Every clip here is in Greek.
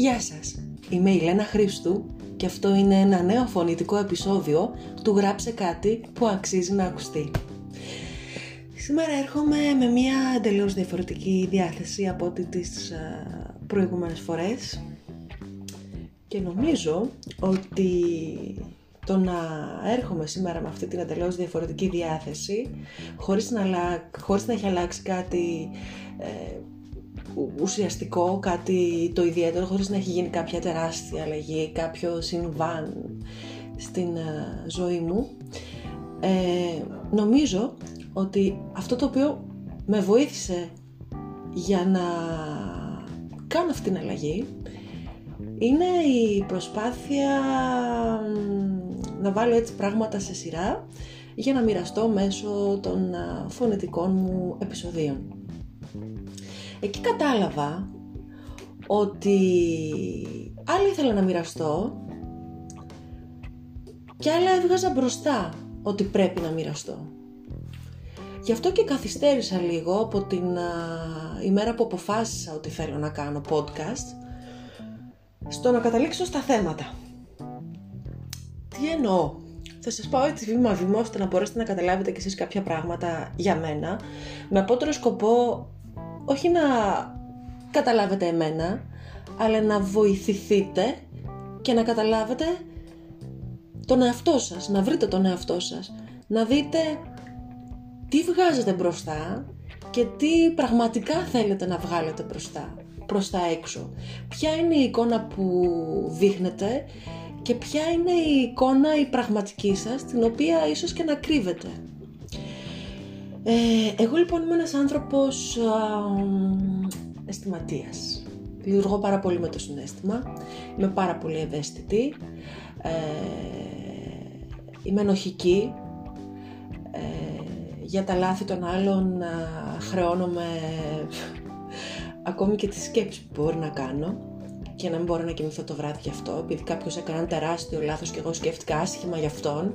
Γεια σας, είμαι η Λένα Χρήστου και αυτό είναι ένα νέο φωνητικό επεισόδιο του «Γράψε κάτι που αξίζει να ακουστεί». Σήμερα έρχομαι με μια εντελώς διαφορετική διάθεση από ό,τι τις προηγούμενες φορές και νομίζω ότι το να έρχομαι σήμερα με αυτή την εντελώς διαφορετική διάθεση χωρίς να, χωρίς να έχει αλλάξει κάτι ε, ουσιαστικό, κάτι το ιδιαίτερο, χωρίς να έχει γίνει κάποια τεράστια αλλαγή, κάποιο συμβάν στην ε, ζωή μου. Ε, νομίζω ότι αυτό το οποίο με βοήθησε για να κάνω αυτή την αλλαγή είναι η προσπάθεια να βάλω έτσι πράγματα σε σειρά για να μοιραστώ μέσω των ε, φωνητικών μου επεισοδίων. Εκεί κατάλαβα ότι άλλα ήθελα να μοιραστώ και άλλα έβγαζα μπροστά ότι πρέπει να μοιραστώ. Γι' αυτό και καθυστέρησα λίγο από την ημέρα που αποφάσισα ότι θέλω να κάνω podcast στο να καταλήξω στα θέματα. Τι εννοώ; Θα σας πάω έτσι βήμα βήμα ώστε να μπορέσετε να καταλάβετε κι εσείς κάποια πράγματα για μένα με απότερο σκοπό όχι να καταλάβετε εμένα, αλλά να βοηθηθείτε και να καταλάβετε τον εαυτό σας, να βρείτε τον εαυτό σας, να δείτε τι βγάζετε μπροστά και τι πραγματικά θέλετε να βγάλετε μπροστά, προς τα έξω. Ποια είναι η εικόνα που δείχνετε και ποια είναι η εικόνα η πραγματική σας, την οποία ίσως και να κρύβετε. Ε, εγώ λοιπόν είμαι ένας άνθρωπος α, αισθηματίας. Λειτουργώ πάρα πολύ με το συνέστημα. Είμαι πάρα πολύ ευαίσθητη. Ε, είμαι ενοχική. Ε, για τα λάθη των άλλων χρεώνομαι ακόμη και τις σκέψεις που μπορεί να κάνω και να μην μπορώ να κοιμηθώ το βράδυ γι' αυτό, επειδή κάποιος έκανε ένα τεράστιο λάθος και εγώ σκέφτηκα άσχημα γι' αυτόν,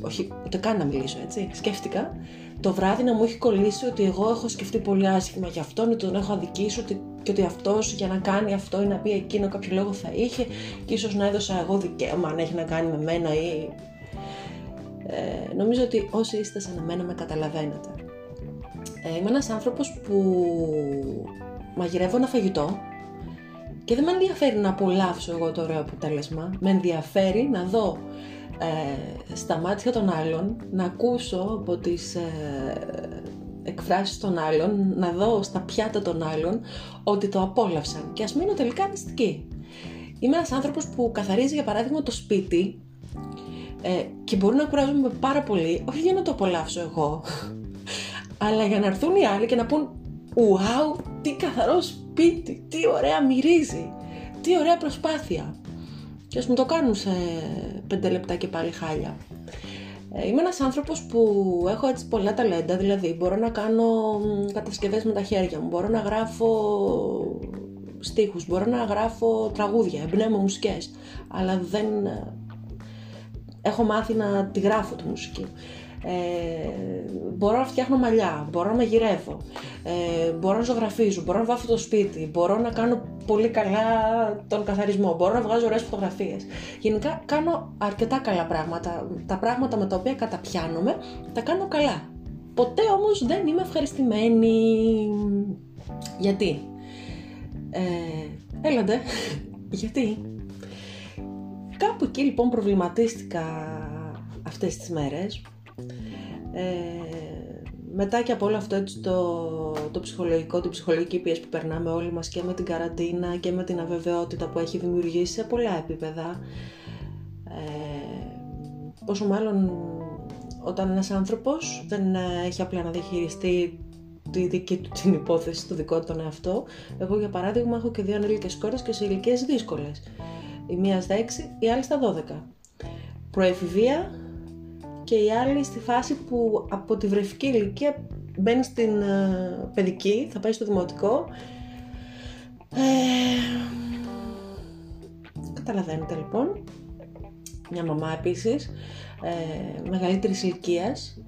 όχι ούτε καν να μιλήσω έτσι, σκέφτηκα το βράδυ να μου έχει κολλήσει ότι εγώ έχω σκεφτεί πολύ άσχημα για αυτόν, ότι τον έχω αδικήσει ότι, και ότι αυτός για να κάνει αυτό ή να πει εκείνο κάποιο λόγο θα είχε και ίσως να έδωσα εγώ δικαίωμα αν έχει να κάνει με μένα ή... Ε, νομίζω ότι όσοι είστε σαν εμένα με καταλαβαίνετε. Ε, είμαι ένας άνθρωπος που μαγειρεύω ένα φαγητό και δεν με ενδιαφέρει να απολαύσω εγώ το ωραίο αποτέλεσμα. Με ενδιαφέρει να δω ε, στα μάτια των άλλων, να ακούσω από τις ε, εκφράσεις των άλλων, να δω στα πιάτα των άλλων ότι το απόλαυσαν και ας μείνω τελικά νηστική. Είμαι ένας άνθρωπος που καθαρίζει για παράδειγμα το σπίτι ε, και μπορεί να κουράζομαι πάρα πολύ, όχι για να το απολαύσω εγώ, αλλά για να έρθουν οι άλλοι και να πούν «Ουάου, τι καθαρό σπίτι, τι ωραία μυρίζει, τι ωραία προσπάθεια» και ας μου το κάνουν σε πέντε λεπτά και πάλι χάλια. Ε, είμαι ένας άνθρωπος που έχω έτσι πολλά ταλέντα, δηλαδή μπορώ να κάνω κατασκευές με τα χέρια μου, μπορώ να γράφω στίχους, μπορώ να γράφω τραγούδια, εμπνέω μουσικές, αλλά δεν ε, έχω μάθει να τη γράφω τη μουσική. Ε, μπορώ να φτιάχνω μαλλιά, μπορώ να μαγειρεύω, ε, μπορώ να ζωγραφίζω, μπορώ να βάφω το σπίτι, μπορώ να κάνω πολύ καλά τον καθαρισμό, μπορώ να βγάζω ωραίες φωτογραφίες. Γενικά κάνω αρκετά καλά πράγματα. Τα πράγματα με τα οποία καταπιάνομαι τα κάνω καλά. Ποτέ όμως δεν είμαι ευχαριστημένη. Γιατί; Ε, έλαντε. Γιατί; Κάπου εκεί λοιπόν προβληματίστηκα αυτές τις μέρες ε, μετά και από όλο αυτό έτσι, το, το ψυχολογικό, την ψυχολογική πίεση που περνάμε όλοι μας και με την καραντίνα και με την αβεβαιότητα που έχει δημιουργήσει σε πολλά επίπεδα ε, πόσο μάλλον όταν ένας άνθρωπος δεν έχει απλά να διαχειριστεί τη δική του την υπόθεση, το δικό του τον εαυτό. Εγώ για παράδειγμα έχω και δύο ανήλικες κόρες και σε ηλικίες δύσκολες. Η μία στα 6, η άλλη στα 12. Προεφηβεία, και η άλλη στη φάση που από τη βρεφική ηλικία μπαίνει στην ε, παιδική, θα πάει στο δημοτικό. Ε, καταλαβαίνετε λοιπόν. Μια μαμά επίσης, ε, μεγαλύτερης ηλικίας.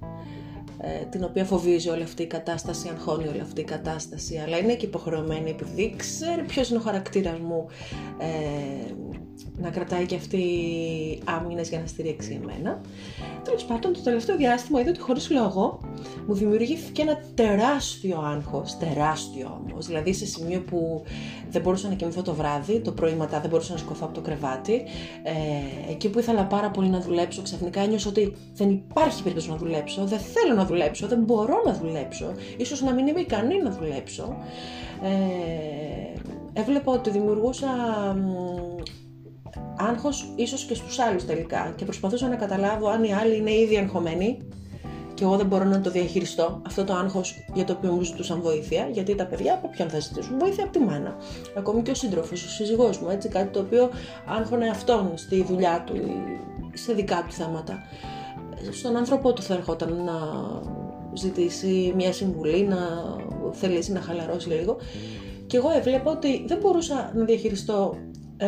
ε, την οποία φοβίζει όλη αυτή η κατάσταση, αγχώνει όλη αυτή η κατάσταση, αλλά είναι και υποχρεωμένη επειδή ξέρει ποιος είναι ο χαρακτήρας μου ε, να κρατάει και αυτή άμυνες για να στηρίξει εμένα. Τέλος πάντων, το τελευταίο διάστημα είδα ότι χωρίς λόγο μου δημιουργήθηκε ένα τεράστιο άγχος. Τεράστιο όμως. Δηλαδή σε σημείο που δεν μπορούσα να κοιμηθώ το βράδυ, το πρωί μετά δεν μπορούσα να σηκωθώ από το κρεβάτι. Ε, εκεί που ήθελα πάρα πολύ να δουλέψω, ξαφνικά ένιωσα ότι δεν υπάρχει περίπτωση να δουλέψω, δεν θέλω να δουλέψω, δεν μπορώ να δουλέψω. Ίσως να μην είμαι ικανή να δουλέψω. Ε, έβλεπα ότι δημιουργούσα άγχος ίσως και στους άλλους τελικά και προσπαθούσα να καταλάβω αν οι άλλοι είναι ήδη αγχωμένοι και εγώ δεν μπορώ να το διαχειριστώ αυτό το άγχος για το οποίο μου ζητούσαν βοήθεια, γιατί τα παιδιά από ποιον θα ζητήσουν βοήθεια, από τη μάνα. Ακόμη και ο σύντροφος, ο σύζυγός μου, έτσι, κάτι το οποίο άγχωνε αυτόν στη δουλειά του ή σε δικά του θέματα. Στον άνθρωπό του θα ερχόταν να ζητήσει μια συμβουλή, να θελήσει να χαλαρώσει λίγο. Και εγώ έβλεπα ότι δεν μπορούσα να διαχειριστώ ε,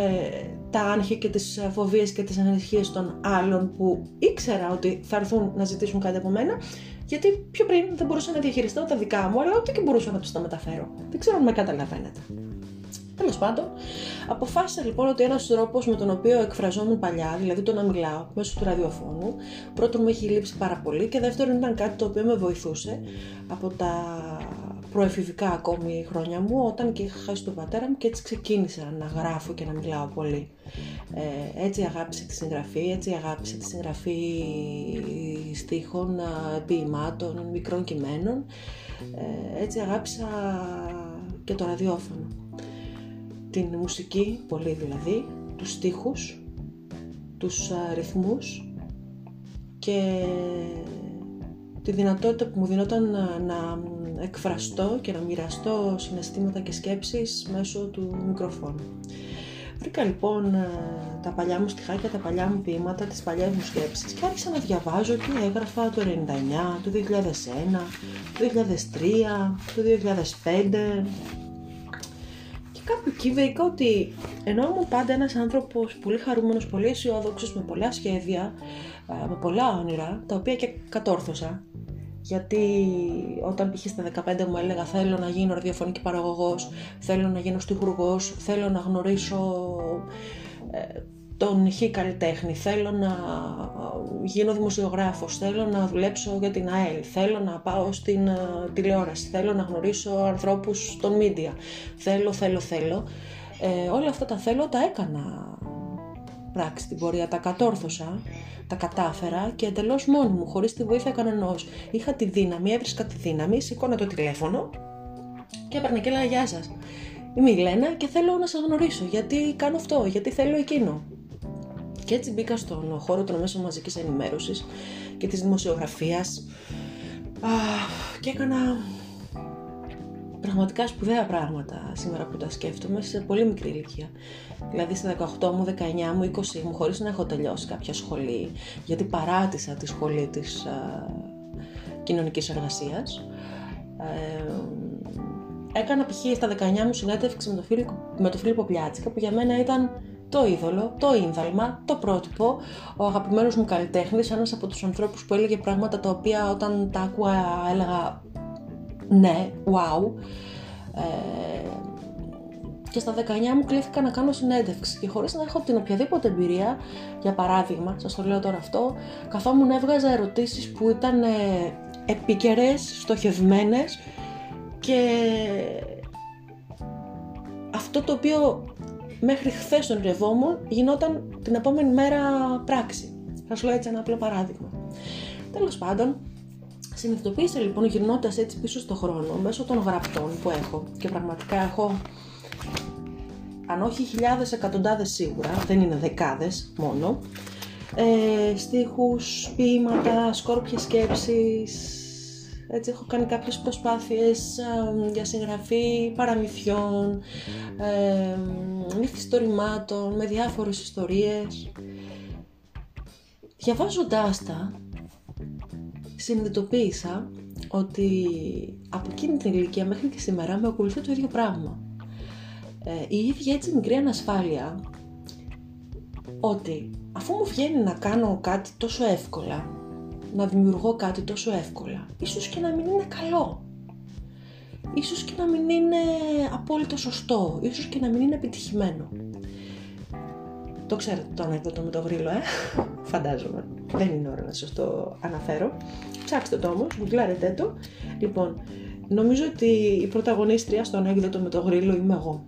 τα άγχη και τις φοβίες και τις ανησυχίες των άλλων που ήξερα ότι θα έρθουν να ζητήσουν κάτι από μένα γιατί πιο πριν δεν μπορούσα να διαχειριστώ τα δικά μου αλλά ούτε και μπορούσα να τους τα μεταφέρω. Δεν ξέρω αν με καταλαβαίνετε. Τέλος πάντων, αποφάσισα λοιπόν ότι ένας τρόπος με τον οποίο εκφραζόμουν παλιά, δηλαδή το να μιλάω μέσω του ραδιοφώνου, πρώτον μου έχει λείψει πάρα πολύ και δεύτερον ήταν κάτι το οποίο με βοηθούσε από τα προεφηβικά ακόμη χρόνια μου όταν και είχα χάσει τον πατέρα μου και έτσι ξεκίνησα να γράφω και να μιλάω πολύ. Ε, έτσι αγάπησα τη συγγραφή, έτσι αγάπησα τη συγγραφή στίχων, ποιημάτων, μικρών κειμένων. Ε, έτσι αγάπησα και το ραδιόφωνο. Την μουσική, πολύ δηλαδή, τους στίχους, τους ρυθμούς και τη δυνατότητα που μου δινόταν να, να εκφραστώ και να μοιραστώ συναισθήματα και σκέψεις μέσω του μικροφόνου. Βρήκα λοιπόν ε, τα παλιά μου στιχάκια, τα παλιά μου ποίηματα, τις παλιές μου σκέψεις και άρχισα να διαβάζω τι έγραφα το 99, το 2001, το 2003, το 2005 και κάπου εκεί βρήκα ότι ενώ ήμουν πάντα ένας άνθρωπος πολύ χαρούμενος, πολύ αισιόδοξος, με πολλά σχέδια, ε, με πολλά όνειρα, τα οποία και κατόρθωσα γιατί όταν π.χ. στα 15 μου έλεγα θέλω να γίνω ραδιοφωνική παραγωγός, θέλω να γίνω στιχουργός, θέλω να γνωρίσω ε, τον χ καλλιτέχνη, θέλω να γίνω δημοσιογράφος, θέλω να δουλέψω για την ΑΕΛ, θέλω να πάω στην ε, τηλεόραση, θέλω να γνωρίσω ανθρώπους των media, θέλω, θέλω, θέλω. Ε, όλα αυτά τα θέλω τα έκανα πράξη την πορεία, τα κατόρθωσα τα κατάφερα και εντελώς μόνη μου, χωρίς τη βοήθεια κανενός. Είχα τη δύναμη, έβρισκα τη δύναμη, σήκωνα το τηλέφωνο και έπαιρνα και έλεγα Γεια σας. Είμαι η Λένα και θέλω να σας γνωρίσω. Γιατί κάνω αυτό, γιατί θέλω εκείνο. Και έτσι μπήκα στον χώρο των μέσων μαζικής ενημέρωσης και της δημοσιογραφίας και έκανα πραγματικά σπουδαία πράγματα σήμερα που τα σκέφτομαι σε πολύ μικρή ηλικία. Δηλαδή στα 18 μου, 19 μου, 20 μου, χωρίς να έχω τελειώσει κάποια σχολή, γιατί παράτησα τη σχολή της α, κοινωνικής εργασίας. Ε, έκανα π.χ. στα 19 μου συνέντευξη με τον Φίλιππο, με το Φίλιππο Πλιάτσικα, που για μένα ήταν το είδωλο, το ίνδαλμα, το πρότυπο, ο αγαπημένος μου καλλιτέχνης, ένας από τους ανθρώπους που έλεγε πράγματα τα οποία όταν τα άκουα έλεγα ναι, wow. Ε, και στα 19 μου κλήθηκα να κάνω συνέντευξη και χωρίς να έχω την οποιαδήποτε εμπειρία, για παράδειγμα, σας το λέω τώρα αυτό, καθόμουν έβγαζα ερωτήσεις που ήταν ε, επίκαιρες, στοχευμένες και αυτό το οποίο μέχρι χθες τον ρευόμουν γινόταν την επόμενη μέρα πράξη. Θα σου λέω έτσι ένα απλό παράδειγμα. Τέλος πάντων, Συνειδητοποίησα λοιπόν γυρνώντας έτσι πίσω στο χρόνο μέσω των γραπτών που έχω και πραγματικά έχω αν όχι χιλιάδες, εκατοντάδες σίγουρα, δεν είναι δεκάδες μόνο, ε, στίχους, ποίηματα, σκόρπιες σκέψεις, έτσι έχω κάνει κάποιες προσπάθειες ε, για συγγραφή παραμυθιών, ε, μυθιστορημάτων, με διάφορες ιστορίες. Διαβάζοντάς τα, συνειδητοποίησα ότι από εκείνη την ηλικία μέχρι και σήμερα με ακολουθεί το ίδιο πράγμα. Ε, η ίδια έτσι μικρή ανασφάλεια ότι αφού μου βγαίνει να κάνω κάτι τόσο εύκολα, να δημιουργώ κάτι τόσο εύκολα. Ίσως και να μην είναι καλό. Ίσως και να μην είναι απόλυτο σωστό. Ίσως και να μην είναι επιτυχημένο. Το ξέρετε το ανέκδοτο με το γρήλο, ε; Φαντάζομαι. Δεν είναι ώρα να σας το αναφέρω. Ψάξτε το όμως, γουγκλάρετε το. Λοιπόν, νομίζω ότι η πρωταγωνίστρια στο ανέκδοτο με το γρήλο είμαι εγώ.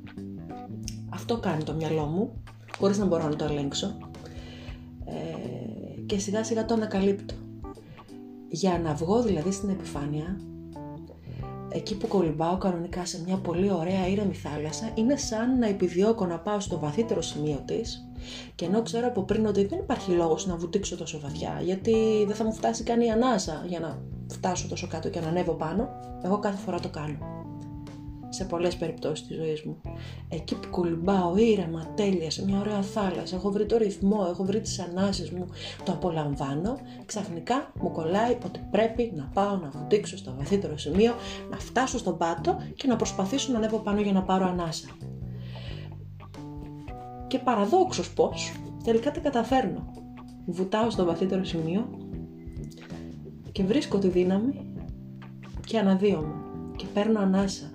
Αυτό κάνει το μυαλό μου, χωρίς να μπορώ να το ελέγξω. Ε, και σιγά σιγά το ανακαλύπτω. Για να βγω δηλαδή στην επιφάνεια, εκεί που κολυμπάω κανονικά σε μια πολύ ωραία ήρεμη θάλασσα, είναι σαν να επιδιώκω να πάω στο βαθύτερο σημείο της και ενώ ξέρω από πριν ότι δεν υπάρχει λόγος να βουτήξω τόσο βαθιά, γιατί δεν θα μου φτάσει καν η ανάσα για να φτάσω τόσο κάτω και να ανέβω πάνω, εγώ κάθε φορά το κάνω. Σε πολλές περιπτώσεις της ζωής μου. Εκεί που κολυμπάω ήρεμα, τέλεια, σε μια ωραία θάλασσα, έχω βρει το ρυθμό, έχω βρει τις ανάσες μου, το απολαμβάνω, ξαφνικά μου κολλάει ότι πρέπει να πάω να βουτήξω στο βαθύτερο σημείο, να φτάσω στον πάτο και να προσπαθήσω να ανέβω πάνω για να πάρω ανάσα και παραδόξως πως τελικά τα καταφέρνω. Βουτάω στο βαθύτερο σημείο και βρίσκω τη δύναμη και αναδύομαι και παίρνω ανάσα.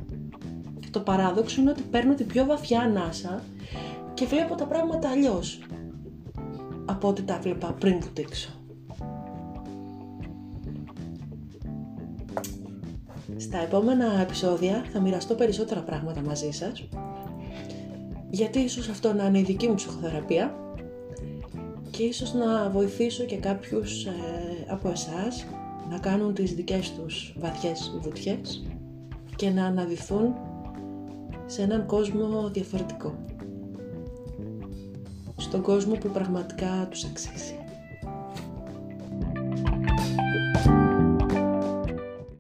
Και το παράδοξο είναι ότι παίρνω την πιο βαθιά ανάσα και βλέπω τα πράγματα αλλιώς από ό,τι τα βλέπα πριν βουτήξω. Στα επόμενα επεισόδια θα μοιραστώ περισσότερα πράγματα μαζί σας γιατί ίσως αυτό να είναι η δική μου ψυχοθεραπεία και ίσως να βοηθήσω και κάποιους ε, από εσάς να κάνουν τις δικές τους βαθιές βουτιές και να αναδυθούν σε έναν κόσμο διαφορετικό. Στον κόσμο που πραγματικά τους αξίζει.